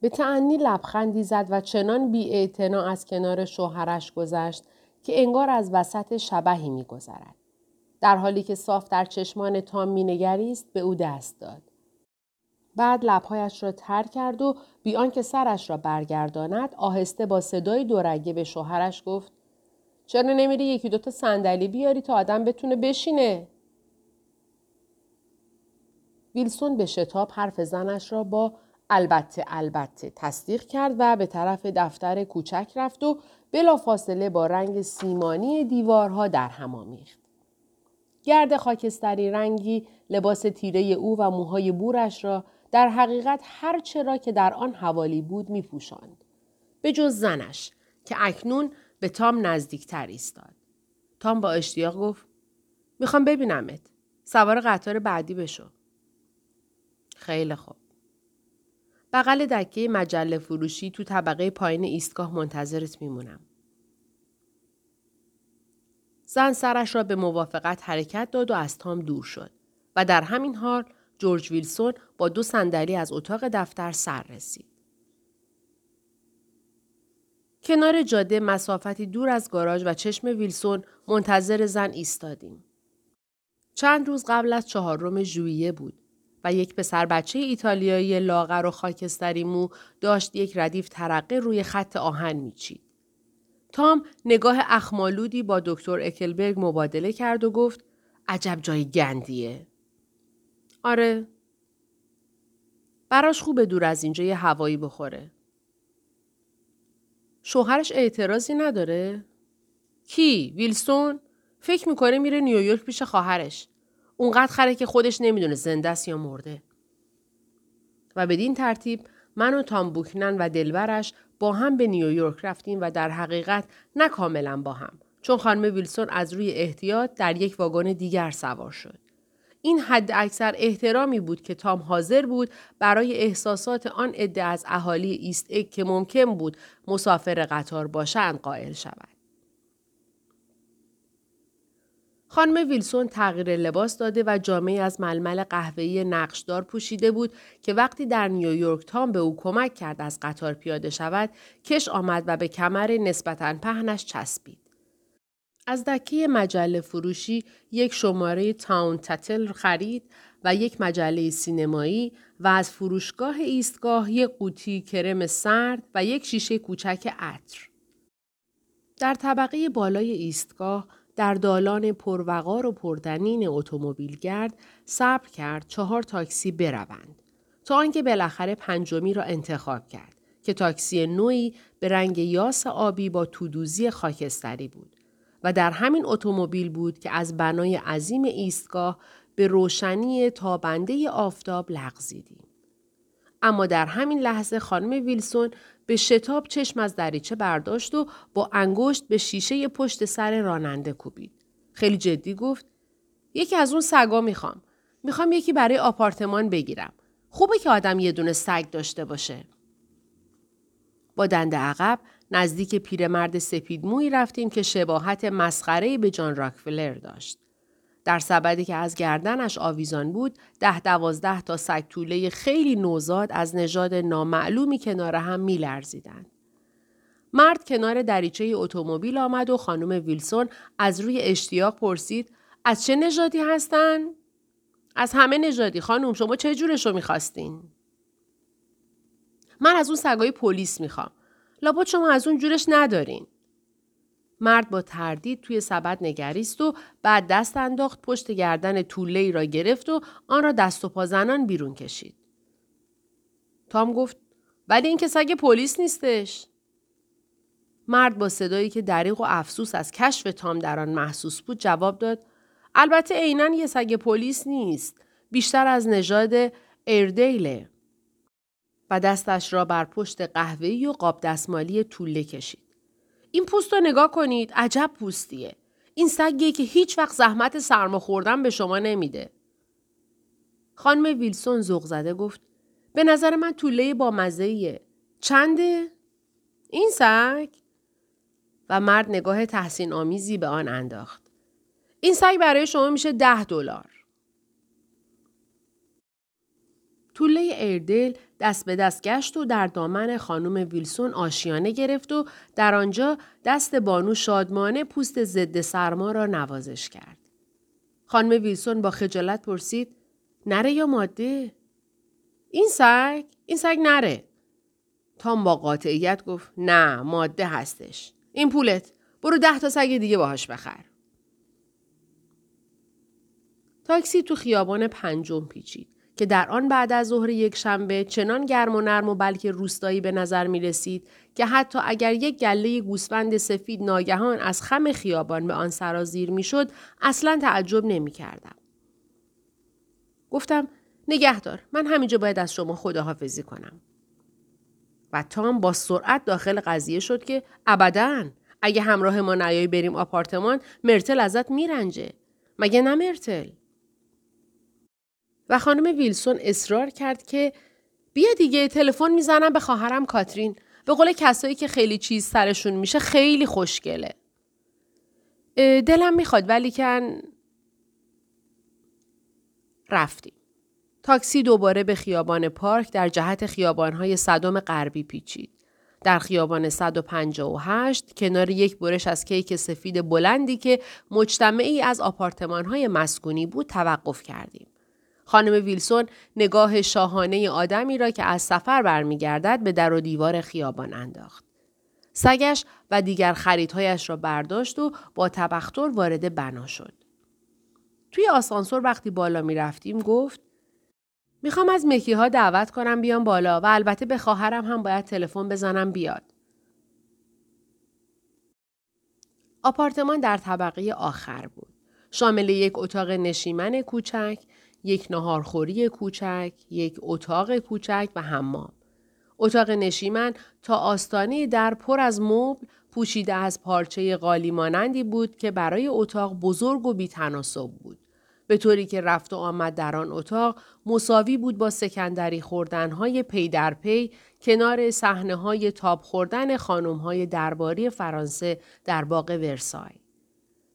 به تعنی لبخندی زد و چنان بی از کنار شوهرش گذشت که انگار از وسط شبهی میگذرد. در حالی که صاف در چشمان تام مینگریست به او دست داد. بعد لبهایش را تر کرد و بیان که سرش را برگرداند آهسته با صدای دورگه به شوهرش گفت چرا نمیری یکی دوتا صندلی بیاری تا آدم بتونه بشینه؟ ویلسون به شتاب حرف زنش را با البته البته تصدیق کرد و به طرف دفتر کوچک رفت و بلافاصله با رنگ سیمانی دیوارها در هم آمیخت. گرد خاکستری رنگی لباس تیره او و موهای بورش را در حقیقت هر چرا که در آن حوالی بود می پوشند. به جز زنش که اکنون به تام نزدیکتر ایستاد. تام با اشتیاق گفت می‌خوام ببینمت. سوار قطار بعدی بشو. خیلی خوب. بغل دکه مجله فروشی تو طبقه پایین ایستگاه منتظرت میمونم. زن سرش را به موافقت حرکت داد و از تام دور شد و در همین حال جورج ویلسون با دو صندلی از اتاق دفتر سر رسید. کنار جاده مسافتی دور از گاراژ و چشم ویلسون منتظر زن ایستادیم. چند روز قبل از چهارم ژوئیه بود یک پسر بچه ایتالیایی لاغر و خاکستری مو داشت یک ردیف ترقه روی خط آهن میچید. تام نگاه اخمالودی با دکتر اکلبرگ مبادله کرد و گفت عجب جای گندیه. آره. براش خوبه دور از اینجا یه هوایی بخوره. شوهرش اعتراضی نداره؟ کی؟ ویلسون؟ فکر می‌کنه میره نیویورک پیش خواهرش. اونقدر خره که خودش نمی‌دونه زنده است یا مرده. و بدین ترتیب من و تام بوکنن و دلبرش با هم به نیویورک رفتیم و در حقیقت نه کاملا با هم چون خانم ویلسون از روی احتیاط در یک واگن دیگر سوار شد. این حد اکثر احترامی بود که تام حاضر بود برای احساسات آن عده از اهالی ایست اک که ممکن بود مسافر قطار باشند قائل شود. خانم ویلسون تغییر لباس داده و جامعه از ململ قهوه‌ای نقشدار پوشیده بود که وقتی در نیویورک تام به او کمک کرد از قطار پیاده شود کش آمد و به کمر نسبتا پهنش چسبید. از دکه مجله فروشی یک شماره تاون تتل خرید و یک مجله سینمایی و از فروشگاه ایستگاه یک قوطی کرم سرد و یک شیشه کوچک عطر. در طبقه بالای ایستگاه در دالان پروقار و پردنین اتومبیلگرد صبر کرد چهار تاکسی بروند تا آنکه بالاخره پنجمی را انتخاب کرد که تاکسی نوعی به رنگ یاس آبی با تودوزی خاکستری بود و در همین اتومبیل بود که از بنای عظیم ایستگاه به روشنی تابنده آفتاب لغزیدیم. اما در همین لحظه خانم ویلسون به شتاب چشم از دریچه برداشت و با انگشت به شیشه پشت سر راننده کوبید. خیلی جدی گفت یکی از اون سگا می‌خوام. می‌خوام یکی برای آپارتمان بگیرم. خوبه که آدم یه دونه سگ داشته باشه. با دنده عقب نزدیک پیرمرد سپید موی رفتیم که شباهت مسخره به جان راکفلر داشت. در سبدی که از گردنش آویزان بود ده دوازده تا سگ طوله خیلی نوزاد از نژاد نامعلومی کنار هم میلرزیدند. مرد کنار دریچه اتومبیل آمد و خانم ویلسون از روی اشتیاق پرسید از چه نژادی هستن؟ از همه نژادی خانم شما چه جورش رو می‌خواستین؟ من از اون سگای پلیس می‌خوام. لابد شما از اون جورش ندارین. مرد با تردید توی سبد نگریست و بعد دست انداخت پشت گردن طوله ای را گرفت و آن را دست و پا زنان بیرون کشید. تام گفت ولی این که سگ پلیس نیستش. مرد با صدایی که دریغ و افسوس از کشف تام در آن محسوس بود جواب داد البته عینا یه سگ پلیس نیست بیشتر از نژاد ایردیله و دستش را بر پشت قهوه‌ای و قاب دستمالی طوله کشید این پوست رو نگاه کنید عجب پوستیه. این سگیه که هیچ وقت زحمت سرما خوردن به شما نمیده. خانم ویلسون زغ زده گفت به نظر من طوله با مزهیه چنده؟ این سگ؟ و مرد نگاه تحسین آمیزی به آن انداخت. این سگ برای شما میشه ده دلار. طوله ایردل دست به دست گشت و در دامن خانم ویلسون آشیانه گرفت و در آنجا دست بانو شادمانه پوست ضد سرما را نوازش کرد. خانم ویلسون با خجالت پرسید نره یا ماده؟ این سگ؟ این سگ نره. تام با قاطعیت گفت نه ماده هستش. این پولت. برو ده تا سگ دیگه باهاش بخر. تاکسی تو خیابان پنجم پیچید که در آن بعد از ظهر یک شنبه چنان گرم و نرم و بلکه روستایی به نظر می رسید که حتی اگر یک گله گوسفند سفید ناگهان از خم خیابان به آن سرازیر می شد اصلا تعجب نمی کردم. گفتم نگهدار من همینجا باید از شما خداحافظی کنم. و تام با سرعت داخل قضیه شد که ابدا اگه همراه ما نیایی بریم آپارتمان مرتل ازت میرنجه. مگه نه مرتل؟ و خانم ویلسون اصرار کرد که بیا دیگه تلفن می‌زنم به خواهرم کاترین. به قول کسایی که خیلی چیز سرشون میشه خیلی خوشگله. دلم می‌خواد ولی کن رفتیم. تاکسی دوباره به خیابان پارک در جهت خیابانهای صدم غربی پیچید. در خیابان 158 کنار یک برش از کیک سفید بلندی که مجتمعی از آپارتمانهای مسکونی بود توقف کردیم. خانم ویلسون نگاه شاهانه آدمی را که از سفر برمیگردد به در و دیوار خیابان انداخت. سگش و دیگر خریدهایش را برداشت و با تبختر وارد بنا شد. توی آسانسور وقتی بالا می رفتیم گفت می‌خوام از مکی ها دعوت کنم بیام بالا و البته به خواهرم هم باید تلفن بزنم بیاد. آپارتمان در طبقه آخر بود. شامل یک اتاق نشیمن کوچک، یک نهارخوری کوچک، یک اتاق کوچک و حمام. اتاق نشیمن تا آستانه در پر از مبل پوشیده از پارچه قالی مانندی بود که برای اتاق بزرگ و بیتناسب بود. به طوری که رفت و آمد در آن اتاق مساوی بود با سکندری خوردنهای پی در پی کنار صحنه های تاب خوردن خانم های درباری فرانسه در باغ ورسای.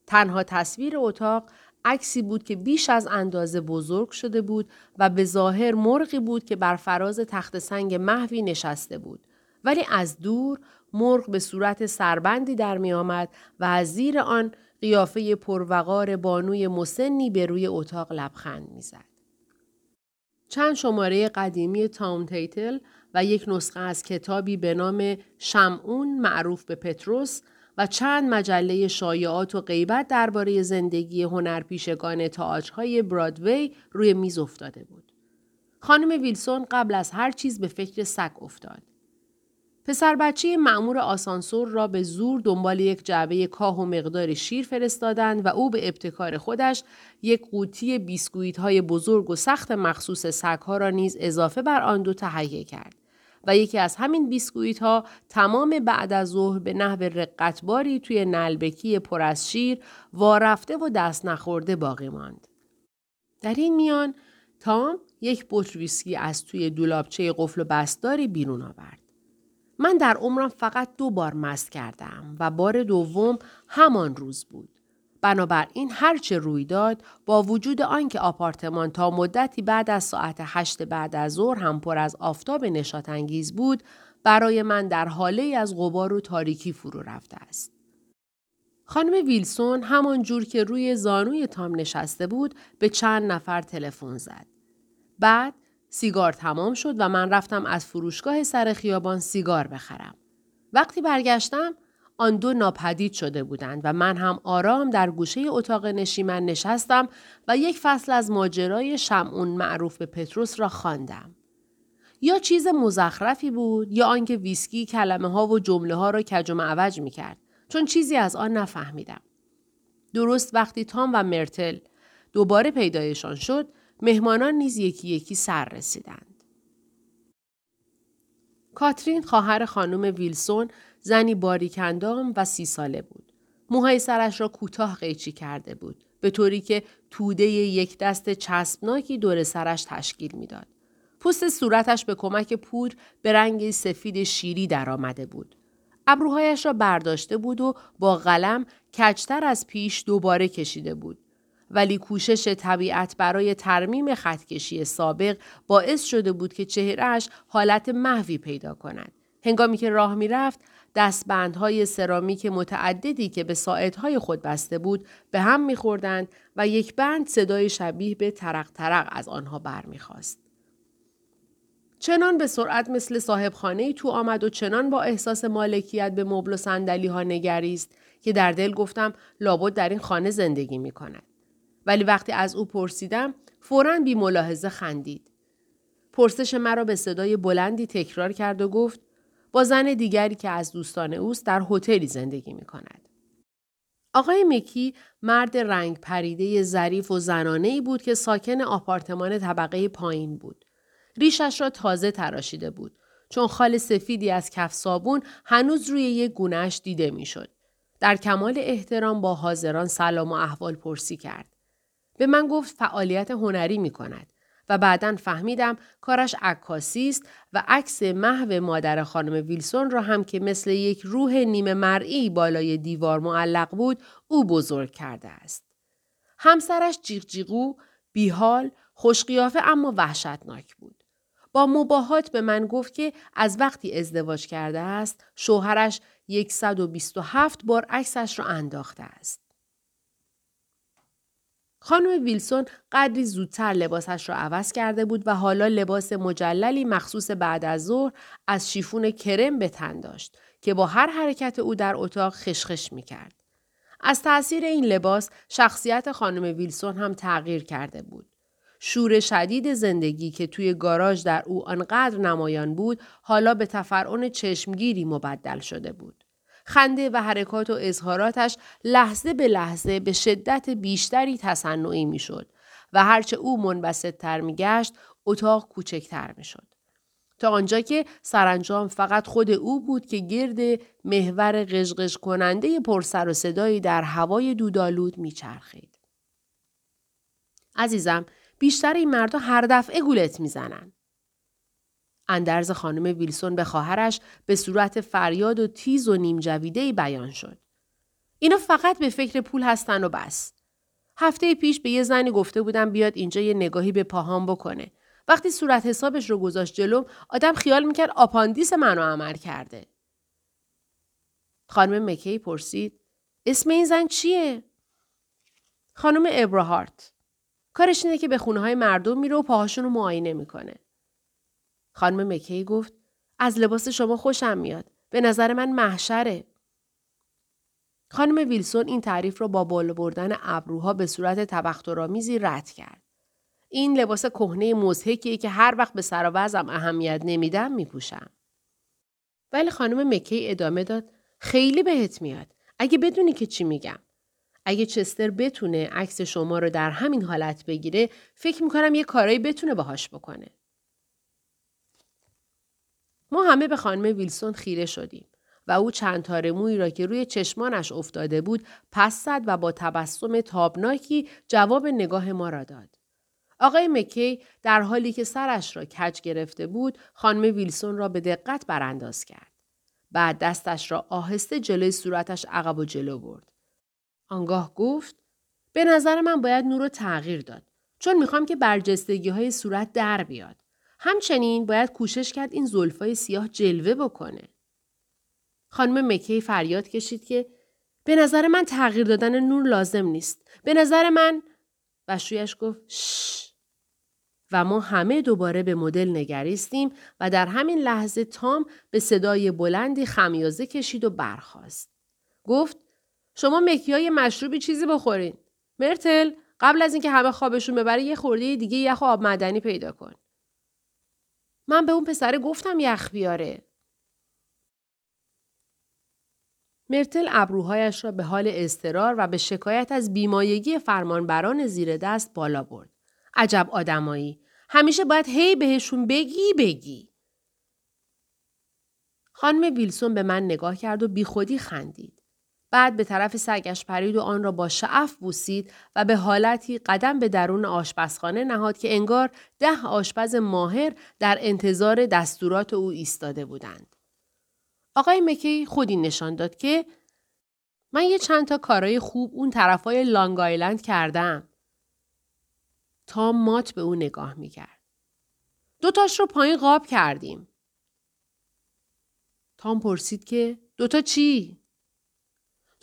تنها تصویر اتاق عکسی بود که بیش از اندازه بزرگ شده بود و به ظاهر مرغی بود که بر فراز تخت سنگ محوی نشسته بود. ولی از دور مرغ به صورت سربندی در می آمد و از زیر آن قیافه پروقار بانوی مسنی به روی اتاق لبخند می‌زد. چند شماره قدیمی تاون تیتل و یک نسخه از کتابی به نام شمعون معروف به پتروس و چند مجله شایعات و غیبت درباره زندگی هنرپیشگان تاجهای برادوی روی میز افتاده بود. خانم ویلسون قبل از هر چیز به فکر سگ افتاد. پسر بچه معمور آسانسور را به زور دنبال یک جعبه کاه و مقدار شیر فرستادند و او به ابتکار خودش یک قوطی بیسکویت های بزرگ و سخت مخصوص سگها را نیز اضافه بر آن دو تهیه کرد. و یکی از همین بیسکویت ها تمام بعد از ظهر به نحو رقتباری توی نلبکی پر از شیر وارفته و دست نخورده باقی ماند. در این میان تام یک بطر ویسکی از توی دولابچه قفل و بستاری بیرون آورد. من در عمرم فقط دو بار مست کردم و بار دوم همان روز بود. بنابراین هرچه روی داد با وجود آنکه آپارتمان تا مدتی بعد از ساعت هشت بعد از ظهر هم پر از آفتاب نشات انگیز بود برای من در حاله از غبار و تاریکی فرو رفته است. خانم ویلسون همان جور که روی زانوی تام نشسته بود به چند نفر تلفن زد. بعد سیگار تمام شد و من رفتم از فروشگاه سر خیابان سیگار بخرم. وقتی برگشتم آن دو ناپدید شده بودند و من هم آرام در گوشه اتاق نشیمن نشستم و یک فصل از ماجرای شمعون معروف به پتروس را خواندم. یا چیز مزخرفی بود یا آنکه ویسکی کلمه ها و جمله ها را کج و معوج می کرد چون چیزی از آن نفهمیدم. درست وقتی تام و مرتل دوباره پیدایشان شد مهمانان نیز یکی یکی سر رسیدند. کاترین خواهر خانم ویلسون زنی باریکندام و سی ساله بود. موهای سرش را کوتاه قیچی کرده بود به طوری که توده یک دست چسبناکی دور سرش تشکیل می‌داد. پوست صورتش به کمک پور به رنگ سفید شیری درآمده بود. ابروهایش را برداشته بود و با قلم کجتر از پیش دوباره کشیده بود ولی کوشش طبیعت برای ترمیم خطکشی سابق باعث شده بود که چهرهش حالت محوی پیدا کند. هنگامی که راه می‌رفت دستبندهای سرامیک متعددی که به ساعدهای خود بسته بود به هم میخوردند و یک بند صدای شبیه به ترق ترق از آنها برمیخواست. چنان به سرعت مثل صاحب خانه تو آمد و چنان با احساس مالکیت به مبل و سندلی ها نگریست که در دل گفتم لابد در این خانه زندگی می کند. ولی وقتی از او پرسیدم فورا بی ملاحظه خندید. پرسش مرا به صدای بلندی تکرار کرد و گفت با زن دیگری که از دوستان اوست در هتلی زندگی می کند. آقای مکی مرد رنگ پریده ظریف و زنانه ای بود که ساکن آپارتمان طبقه پایین بود. ریشش را تازه تراشیده بود چون خال سفیدی از کف صابون هنوز روی یک گونهش دیده می‌شد. در کمال احترام با حاضران سلام و احوال پرسی کرد. به من گفت فعالیت هنری می کند و بعدا فهمیدم کارش عکاسی است و عکس محو مادر خانم ویلسون را هم که مثل یک روح نیمه مرئی بالای دیوار معلق بود او بزرگ کرده است. همسرش جیغ بیحال، خوشقیافه اما وحشتناک بود. با مباهات به من گفت که از وقتی ازدواج کرده است شوهرش 127 بار عکسش را انداخته است. خانم ویلسون قدری زودتر لباسش را عوض کرده بود و حالا لباس مجللی مخصوص بعد از ظهر از شیفون کرم به تن داشت که با هر حرکت او در اتاق خشخش می کرد. از تأثیر این لباس شخصیت خانم ویلسون هم تغییر کرده بود. شور شدید زندگی که توی گاراژ در او آنقدر نمایان بود حالا به تفرعن چشمگیری مبدل شده بود. خنده و حرکات و اظهاراتش لحظه به لحظه به شدت بیشتری تصنعی می‌شد و هرچه او منبسط تر می گشت اتاق کوچکتر می شد. تا آنجا که سرانجام فقط خود او بود که گرد محور قشقش کننده پرسر و صدایی در هوای دودالود میچرخید. عزیزم بیشتر این مردها هر دفعه گولت می‌زنن. اندرز خانم ویلسون به خواهرش به صورت فریاد و تیز و نیم جویده بیان شد. اینا فقط به فکر پول هستن و بس. هفته پیش به یه زنی گفته بودم بیاد اینجا یه نگاهی به پاهام بکنه. وقتی صورت حسابش رو گذاشت جلوم آدم خیال می‌کرد آپاندیس منو عمل کرده. خانم مکی پرسید اسم این زن چیه؟ خانم ابراهارت. کارش اینه که به خونه های مردم میره و پاهاشون رو معاینه می‌کنه. خانم مکی گفت از لباس شما خوشم میاد. به نظر من محشره. خانم ویلسون این تعریف را با بالا بردن ابروها به صورت تبخترآمیزی رد کرد. این لباس کهنه مزهکیه که هر وقت به سر اهمیت نمیدم میپوشم. ولی خانم مکی ادامه داد خیلی بهت میاد. اگه بدونی که چی میگم. اگه چستر بتونه عکس شما رو در همین حالت بگیره فکر می‌کنم یه کارایی بتونه باهاش بکنه. ما همه به خانم ویلسون خیره شدیم و او چند تار موی را که روی چشمانش افتاده بود پس زد و با تبسم تابناکی جواب نگاه ما را داد. آقای مکی در حالی که سرش را کج گرفته بود خانم ویلسون را به دقت برانداز کرد. بعد دستش را آهسته جلوی صورتش عقب و جلو برد. آنگاه گفت به نظر من باید نور رو تغییر داد چون می‌خوام که برجستگی های صورت در بیاد. همچنین باید کوشش کرد این زلفای سیاه جلوه بکنه. خانم مکی فریاد کشید که به نظر من تغییر دادن نور لازم نیست. به نظر من و شویش گفت شش. و ما همه دوباره به مدل نگریستیم و در همین لحظه تام به صدای بلندی خمیازه کشید و برخاست. گفت شما مکیای مشروبی چیزی بخورین. مرتل قبل از اینکه همه خوابشون ببره یه خورده دیگه یخ و آب مدنی پیدا کن. من به اون پسره گفتم یخ بیاره. مرتل ابروهایش را به حال استرار و به شکایت از بیمایگی فرمانبران زیر دست بالا برد. عجب آدمایی. همیشه باید هی بهشون بگی بگی. خانم ویلسون به من نگاه کرد و بیخودی خندید. بعد به طرف سگش پرید و آن را با شعف بوسید و به حالتی قدم به درون آشپزخانه نهاد که انگار ده آشپز ماهر در انتظار دستورات او ایستاده بودند. آقای مکی خودی نشان داد که من یه چند تا کارای خوب اون طرفای لانگ آیلند کردم. تام مات به او نگاه می‌کرد. دوتاش رو پایین قاب کردیم. تام پرسید که دوتا چی؟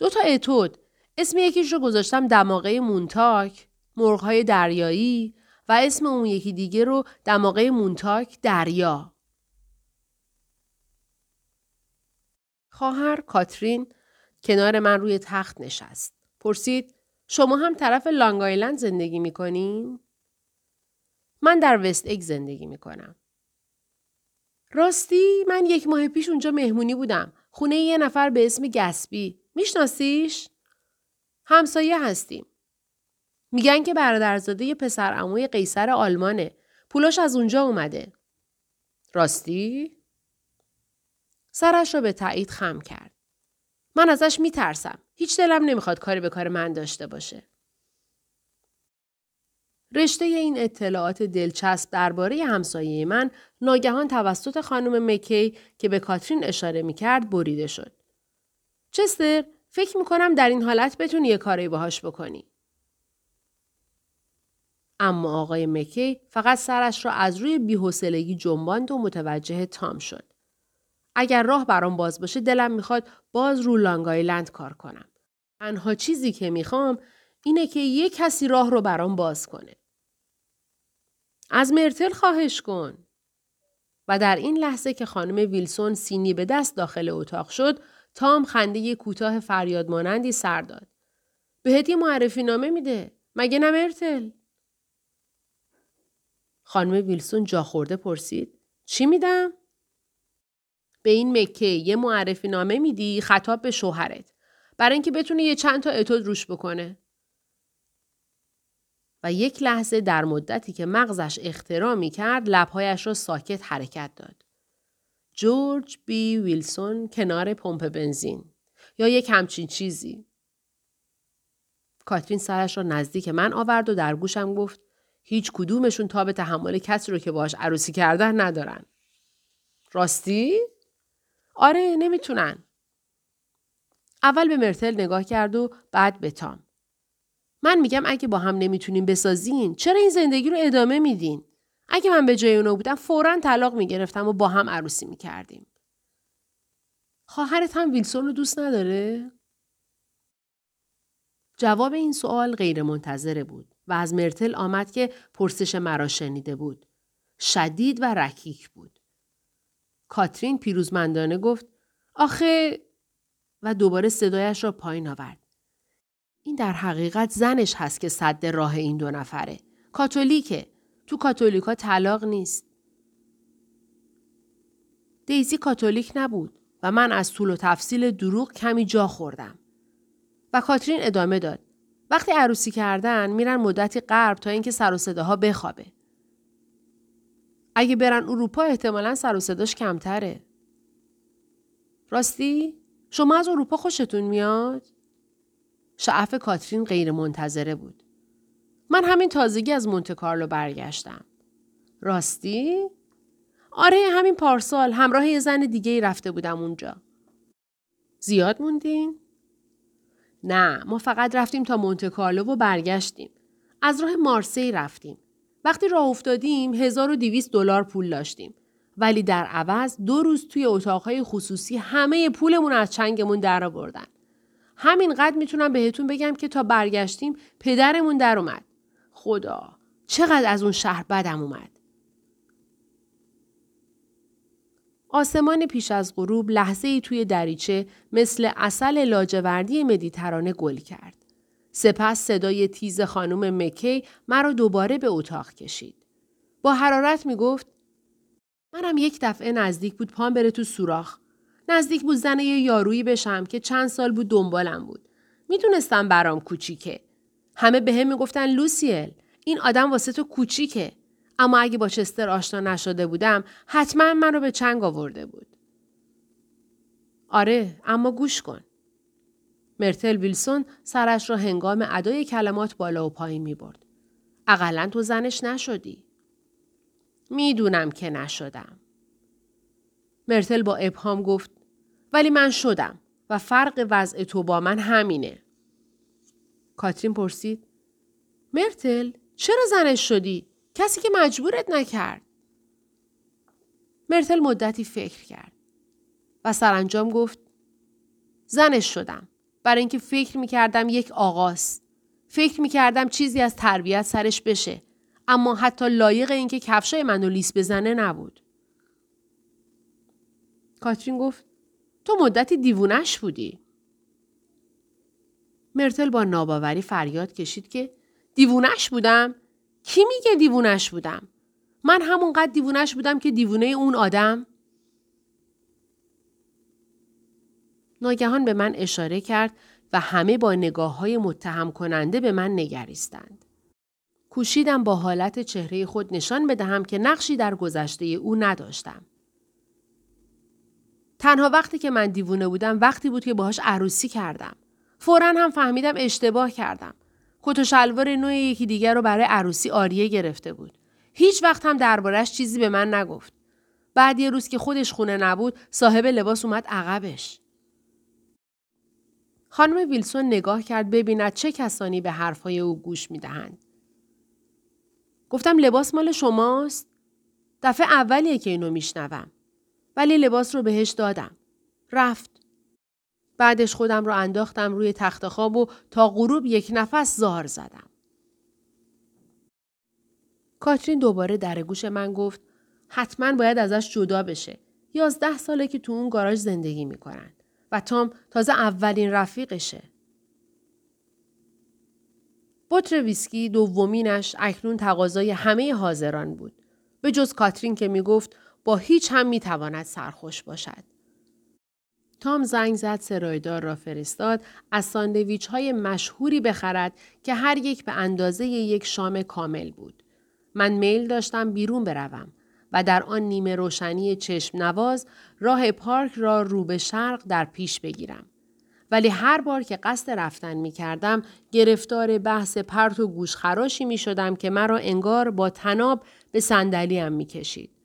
دوتا اتود. اسم یکیش رو گذاشتم دماغه مونتاک، مرغهای دریایی و اسم اون یکی دیگه رو دماغه مونتاک دریا. خواهر کاترین کنار من روی تخت نشست. پرسید شما هم طرف لانگ آیلند زندگی می‌کنین؟ من در وست اگ زندگی می‌کنم. راستی من یک ماه پیش اونجا مهمونی بودم. خونه یه نفر به اسم گسبی. میشناسیش؟ همسایه هستیم. میگن که برادرزاده یه پسر عموی قیصر آلمانه. پولاش از اونجا اومده. راستی؟ سرش را به تایید خم کرد. من ازش میترسم. هیچ دلم نمی‌خواد کاری به کار من داشته باشه. رشته این اطلاعات دلچسب درباره همسایه من ناگهان توسط خانم مکی که به کاترین اشاره می‌کرد بریده شد. چستر فکر می‌کنم در این حالت بتونی یه کاری باهاش بکنی. اما آقای مکی فقط سرش را از روی بیحسلگی جنباند و متوجه تام شد. اگر راه برام باز باشه دلم می‌خواد باز رو لانگ آیلند کار کنم. تنها چیزی که می‌خوام اینه که یه کسی راه رو برام باز کنه. از مرتل خواهش کن. و در این لحظه که خانم ویلسون سینی به دست داخل اتاق شد، تام خنده کوتاه فریاد مانندی سر داد. بهت یه معرفی نامه میده. مگه نه مرتل؟ خانم ویلسون جا خورده پرسید. چی میدم؟ به این مکه یه معرفی نامه میدی خطاب به شوهرت. برای اینکه بتونه یه چند تا اتود روش بکنه. و یک لحظه در مدتی که مغزش اختراع می کرد لبهایش را ساکت حرکت داد. جورج بی ویلسون کنار پمپ بنزین یا یک همچین چیزی. کاترین سرش را نزدیک من آورد و در گوشم گفت هیچ کدومشون تا به تحمل کسی رو که باش عروسی کردن ندارن. راستی؟ آره نمی‌تونن. اول به مرتل نگاه کرد و بعد به تام. من میگم اگه با هم نمی‌تونیم بسازین چرا این زندگی رو ادامه میدین؟ اگه من به جای اونو بودم فورا طلاق می‌گرفتم و با هم عروسی می‌کردیم. خواهرت هم ویلسون رو دوست نداره؟ جواب این سوال غیر منتظره بود و از مرتل آمد که پرسش مرا شنیده بود. شدید و رکیک بود. کاترین پیروزمندانه گفت آخه و دوباره صدایش را پایین آورد. این در حقیقت زنش هست که صد راه این دو نفره. کاتولیکه. تو کاتولیکا طلاق نیست. دیزی کاتولیک نبود و من از طول و تفصیل دروغ کمی جا خوردم. و کاترین ادامه داد. وقتی عروسی کردن میرن مدتی غرب تا اینکه سر و صداها بخوابه. اگه برن اروپا احتمالا سر و صداش کمتره. راستی؟ شما از اروپا خوشتون میاد؟ شعف کاترین غیر منتظره بود. من همین تازگی از مونتکارلو برگشتم. راستی؟ آره همین پارسال همراه یه زن دیگه ای رفته بودم اونجا. زیاد موندین؟ نه ما فقط رفتیم تا مونتکارلو و برگشتیم. از راه مارسی رفتیم. وقتی راه افتادیم 1200 دلار پول داشتیم. ولی در عوض دو روز توی اتاقهای خصوصی همه پولمون از چنگمون در آوردن. همینقدر می‌تونم بهتون بگم که تا برگشتیم پدرمون در اومد. خدا چقدر از اون شهر بدم اومد. آسمان پیش از غروب لحظه ای توی دریچه مثل اصل لاجوردی مدیترانه گل کرد. سپس صدای تیز خانم مکی مرا دوباره به اتاق کشید. با حرارت می گفت منم یک دفعه نزدیک بود پام بره تو سوراخ. نزدیک بود زن یه یارویی بشم که چند سال بود دنبالم بود. می‌دونستم برام کوچیکه. همه به هم می‌گفتن لوسیل این آدم واسه تو کوچیکه. اما اگه با چستر آشنا نشده بودم حتما من رو به چنگ آورده بود. آره اما گوش کن. مرتل ویلسون سرش را هنگام ادای کلمات بالا و پایین می برد. اقلا تو زنش نشدی. می‌دونم که نشدم. مرتل با ابهام گفت ولی من شدم و فرق وضع تو با من همینه. کاترین پرسید مرتل چرا زنش شدی؟ کسی که مجبورت نکرد. مرتل مدتی فکر کرد و سرانجام گفت زنش شدم برای اینکه فکر می‌کردم یک آغاز فکر می‌کردم چیزی از تربیت سرش بشه اما حتی لایق اینکه کفشای منو لیس بزنه نبود کاترین گفت تو مدتی دیوونش بودی مرتل با ناباوری فریاد کشید که دیوونش بودم کی میگه دیوونش بودم من همونقدر دیوونش بودم که دیوونه اون آدم ناگهان به من اشاره کرد و همه با نگاه های متهم کننده به من نگریستند. کوشیدم با حالت چهره خود نشان بدهم که نقشی در گذشته او نداشتم. تنها وقتی که من دیوونه بودم وقتی بود که باهاش عروسی کردم. فورا هم فهمیدم اشتباه کردم. کت و شلوار نوع یکی دیگر رو برای عروسی آریه گرفته بود. هیچ وقت هم دربارش چیزی به من نگفت. بعد یه روز که خودش خونه نبود صاحب لباس اومد عقبش. خانم ویلسون نگاه کرد ببیند چه کسانی به حرفهای او گوش می‌دهند. گفتم لباس مال شماست؟ دفعه اولیه که اینو میشنوم. ولی لباس رو بهش دادم. رفت. بعدش خودم رو انداختم روی تخت خواب و تا غروب یک نفس زار زدم. کاترین دوباره در گوش من گفت حتما باید ازش جدا بشه. یازده ساله که تو اون گاراژ زندگی می‌کنن و تام تازه اولین رفیقشه. بطر ویسکی دومینش اکنون تقاضای همه حاضران بود. به جز کاترین که می‌گفت با هیچ هم می‌تواند سرخوش باشد. تام زنگ زد سرایدار را فرستاد از ساندویچ های مشهوری بخرد که هر یک به اندازه یک شام کامل بود. من میل داشتم بیرون بروم و در آن نیمه روشنی چشم نواز راه پارک را رو به شرق در پیش بگیرم. ولی هر بار که قصد رفتن می کردم گرفتار بحث پرت و گوشخراشی می شدم که مرا انگار با تناب به صندلیم می کشید.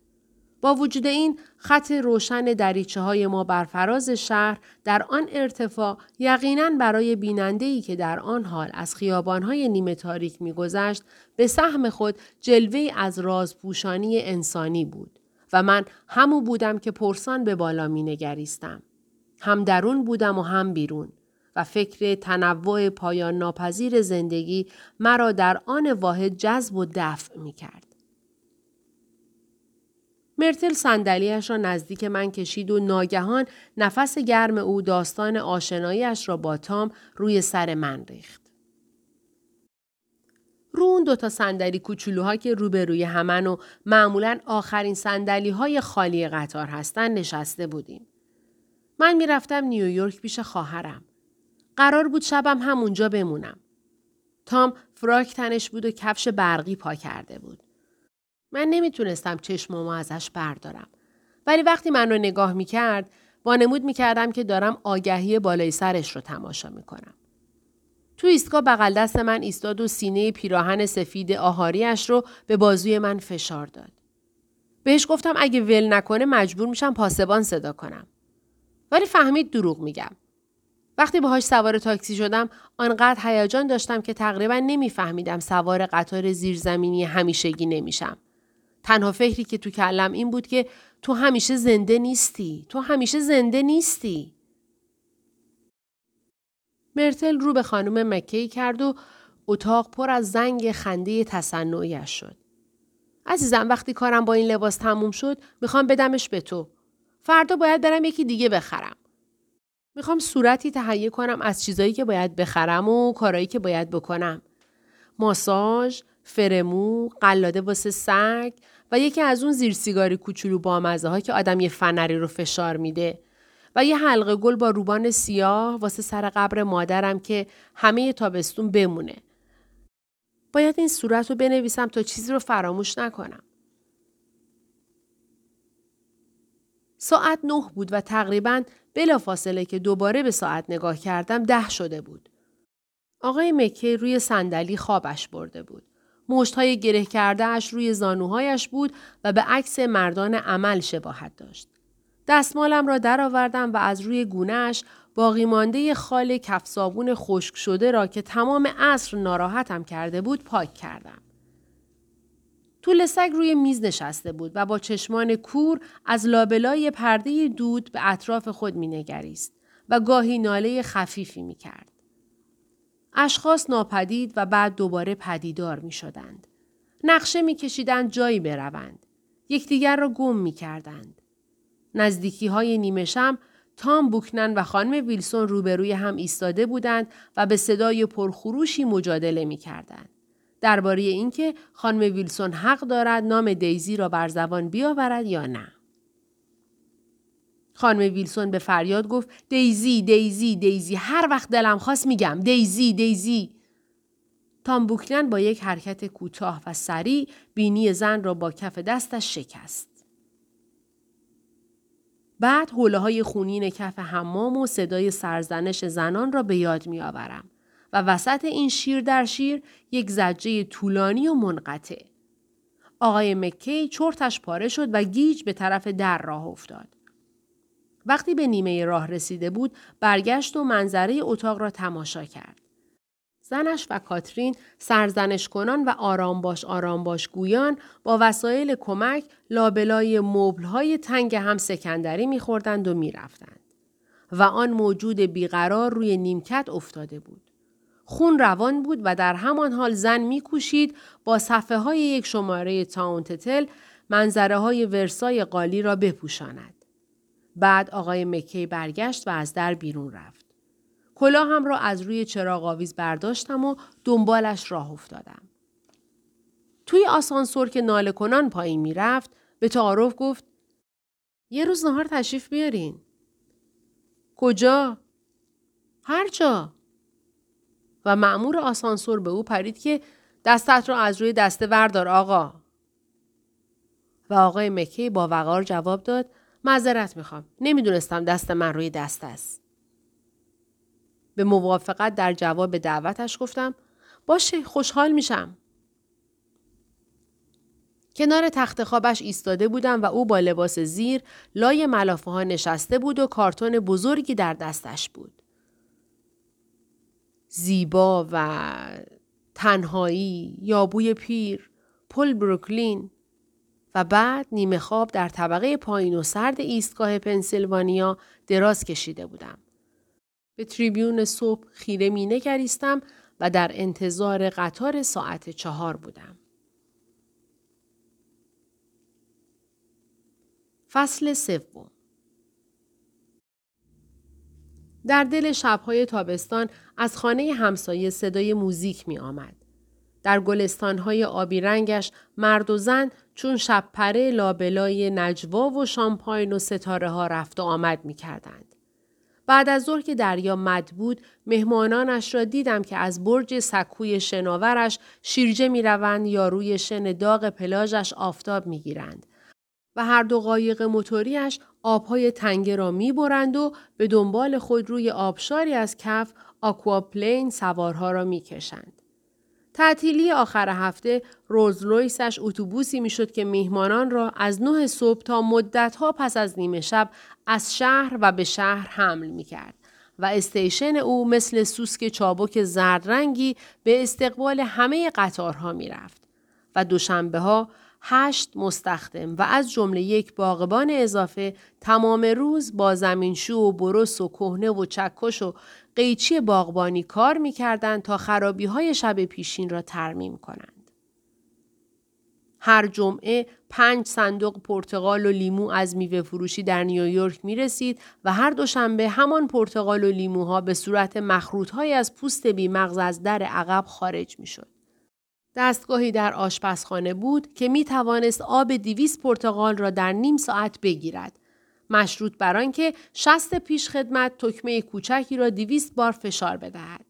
با وجود این خط روشن دریچه های ما بر فراز شهر در آن ارتفاع یقینا برای بیننده ای که در آن حال از خیابان های نیمه تاریک میگذشت به سهم خود جلوه از رازپوشانی انسانی بود و من همو بودم که پرسان به بالا می نگریستم. هم درون بودم و هم بیرون و فکر تنوع پایان ناپذیر زندگی مرا در آن واحد جذب و دفع می کرد. مرتل صندلیاش را نزدیک من کشید و ناگهان نفس گرم او داستان آشناییش را با تام روی سر من ریخت. رو اون دوتا صندلی کوچولوها که روبروی همن و معمولا آخرین صندلی های خالی قطار هستن نشسته بودیم. من می‌رفتم نیویورک پیش خواهرم. قرار بود شبم همونجا بمونم. تام فراک تنش بود و کفش برقی پا کرده بود. من نمی‌تونستم چشمامو ازش بردارم. ولی وقتی من رو نگاه می‌کرد وانمود می‌کردم که دارم آگهی بالای سرش رو تماشا می‌کنم. تو ایستگاه بغل دست من ایستاد و سینه پیراهن سفید آهاریش رو به بازوی من فشار داد. بهش گفتم اگه ول نکنه مجبور میشم پاسبان صدا کنم. ولی فهمید دروغ میگم. وقتی باهاش سوار تاکسی شدم آنقدر هیجان داشتم که تقریبا نمیفهمیدم سوار قطار زیرزمینی همیشگی نمیشم. تنها فکری که تو کلم این بود که تو همیشه زنده نیستی. تو همیشه زنده نیستی. مرتل رو به خانم مکی کرد و اتاق پر از زنگ خنده تصنعیش شد. عزیزم وقتی کارم با این لباس تموم شد می‌خوام بدمش به تو. فردا باید برم یکی دیگه بخرم. می‌خوام صورتی تهیه کنم از چیزایی که باید بخرم و کارایی که باید بکنم. ماساژ، فرمو، قلاده واسه سگ و یکی از اون زیر سیگاری کوچولو با مزه که آدم یه فنری رو فشار میده و یه حلقه گل با روبان سیاه واسه سر قبر مادرم که همه تابستون بمونه. باید این صورت رو بنویسم تا چیزی رو فراموش نکنم. ساعت نه بود و تقریبا بلا فاصله که دوباره به ساعت نگاه کردم ده شده بود. آقای مکه روی صندلی خوابش برده بود. های گره کرده اش روی زانوهایش بود و به عکس مردان عمل شباهت داشت. دستمالم را درآوردم و از روی گونهش باقی مانده خال کف صابون خشک شده را که تمام عصر ناراحتم کرده بود پاک کردم. طول سگ روی میز نشسته بود و با چشمان کور از لابلای پرده دود به اطراف خود مینگریست و گاهی ناله خفیفی می کرد. اشخاص ناپدید و بعد دوباره پدیدار می شدند. نقشه می کشیدند جایی بروند. یکدیگر را گم می کردند. نزدیکی های نیمه تام بوکنن و خانم ویلسون روبروی هم ایستاده بودند و به صدای پرخروشی مجادله می کردند. درباره اینکه خانم ویلسون حق دارد نام دیزی را بر زبان بیاورد یا نه. خانم ویلسون به فریاد گفت دیزی دیزی دیزی هر وقت دلم خواست میگم دیزی دیزی تام بوکنن با یک حرکت کوتاه و سریع بینی زن را با کف دستش شکست. بعد حوله های خونین کف حمام و صدای سرزنش زنان را به یاد می آورم و وسط این شیر در شیر یک زجه طولانی و منقطع. آقای مکی چرتش پاره شد و گیج به طرف در راه افتاد. وقتی به نیمه راه رسیده بود برگشت و منظره اتاق را تماشا کرد. زنش و کاترین سرزنش کنان و آرام باش آرام باش گویان با وسایل کمک لابلای های تنگ هم سکندری میخوردند و می‌رفتند. و آن موجود بیقرار روی نیمکت افتاده بود. خون روان بود و در همان حال زن میکوشید با صفحه های یک شماره تاونتتل منظره های ورسای قالی را بپوشاند. بعد آقای مکی برگشت و از در بیرون رفت. کلاهم را از روی چراغ آویز برداشتم و دنبالش راه افتادم. توی آسانسور که ناله کنان پایین می‌رفت به تعارف گفت یه روز نهار تشریف بیارین. کجا؟ هر جا. و معمور آسانسور به او پرید که دستت را از روی دسته وردار آقا. و آقای مکی با وقار جواب داد معذرت می‌خوام. نمی‌دونستم دست من روی دست است. به موافقت در جواب دعوتش گفتم باشه خوشحال میشم. کنار تخت خوابش ایستاده بودم و او با لباس زیر لای ملافه ها نشسته بود و کارتون بزرگی در دستش بود. زیبا و تنهایی، یابوی پیر، پل بروکلین و بعد نیمه خواب در طبقه پایین و سرد ایستگاه پنسیلوانیا دراز کشیده بودم. به تریبیون صبح خیره می نگریستم و در انتظار قطار ساعت چهار بودم. فصل سوم در دل شبهای تابستان از خانه همسایه صدای موزیک می آمد. در گلستانهای آبی رنگش مرد و زن چون شبپره لابلای نجوا و شامپاین و ستاره ها رفت و آمد می کردند. بعد از ظهر که دریا مد بود مهمانانش را دیدم که از برج سکوی شناورش شیرجه می روند یا روی شن داغ پلاژش آفتاب می گیرند. و هر دو قایق موتوریش آبهای تنگه را می برند و به دنبال خود روی آبشاری از کف آکواپلین سوارها را می کشند. تعطیلی آخر هفته روز رویسش اتوبوسی می‌شد که میهمانان را از نه صبح تا مدتها پس از نیمه شب از شهر و به شهر حمل می کرد و استیشن او مثل سوسک چابک زرد رنگی به استقبال همه قطارها می رفت و دوشنبه ها هشت مستخدم و از جمله یک باغبان اضافه تمام روز با زمینشو و برس و کهنه و چکش و قیچی باغبانی کار می‌کردند تا خرابی های شب پیشین را ترمیم کنند. هر جمعه پنج صندوق پرتقال و لیمو از میوه فروشی در نیویورک می رسید و هر دوشنبه همان پرتقال و لیموها به صورت مخروط های از پوست بیمغز از در عقب خارج می شد. دستگاهی در آشپزخانه بود که می توانست آب دیویس پرتغال را در نیم ساعت بگیرد. مشروط بر آنکه شست پیش خدمت تکمه کوچکی را دیویست بار فشار بدهد.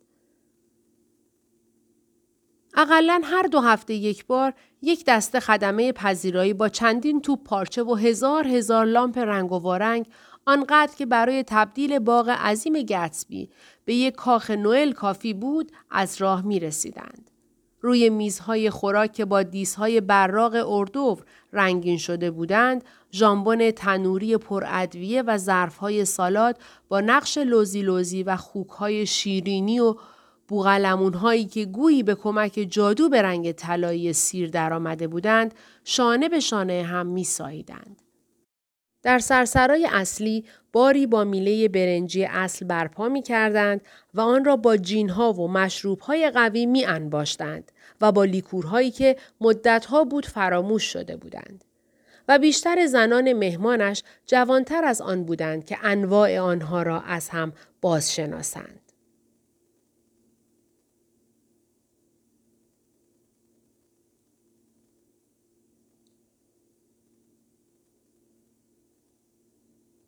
اقلا هر دو هفته یک بار یک دسته خدمه پذیرایی با چندین توپ پارچه و هزار هزار لامپ رنگ و وارنگ آنقدر که برای تبدیل باغ عظیم گتسبی به یک کاخ نوئل کافی بود از راه می رسیدند. روی میزهای خوراک که با دیسهای براق اردوور رنگین شده بودند، ژامبون تنوری پرادویه و ظرفهای سالاد با نقش لوزی لوزی و خوکهای شیرینی و بوغلمون هایی که گویی به کمک جادو به رنگ طلایی سیر درآمده بودند شانه به شانه هم می ساییدند. در سرسرای اصلی باری با میله برنجی اصل برپا می کردند و آن را با جینها و مشروبهای قوی می انباشتند و با لیکورهایی که مدتها بود فراموش شده بودند. و بیشتر زنان مهمانش جوانتر از آن بودند که انواع آنها را از هم بازشناسند.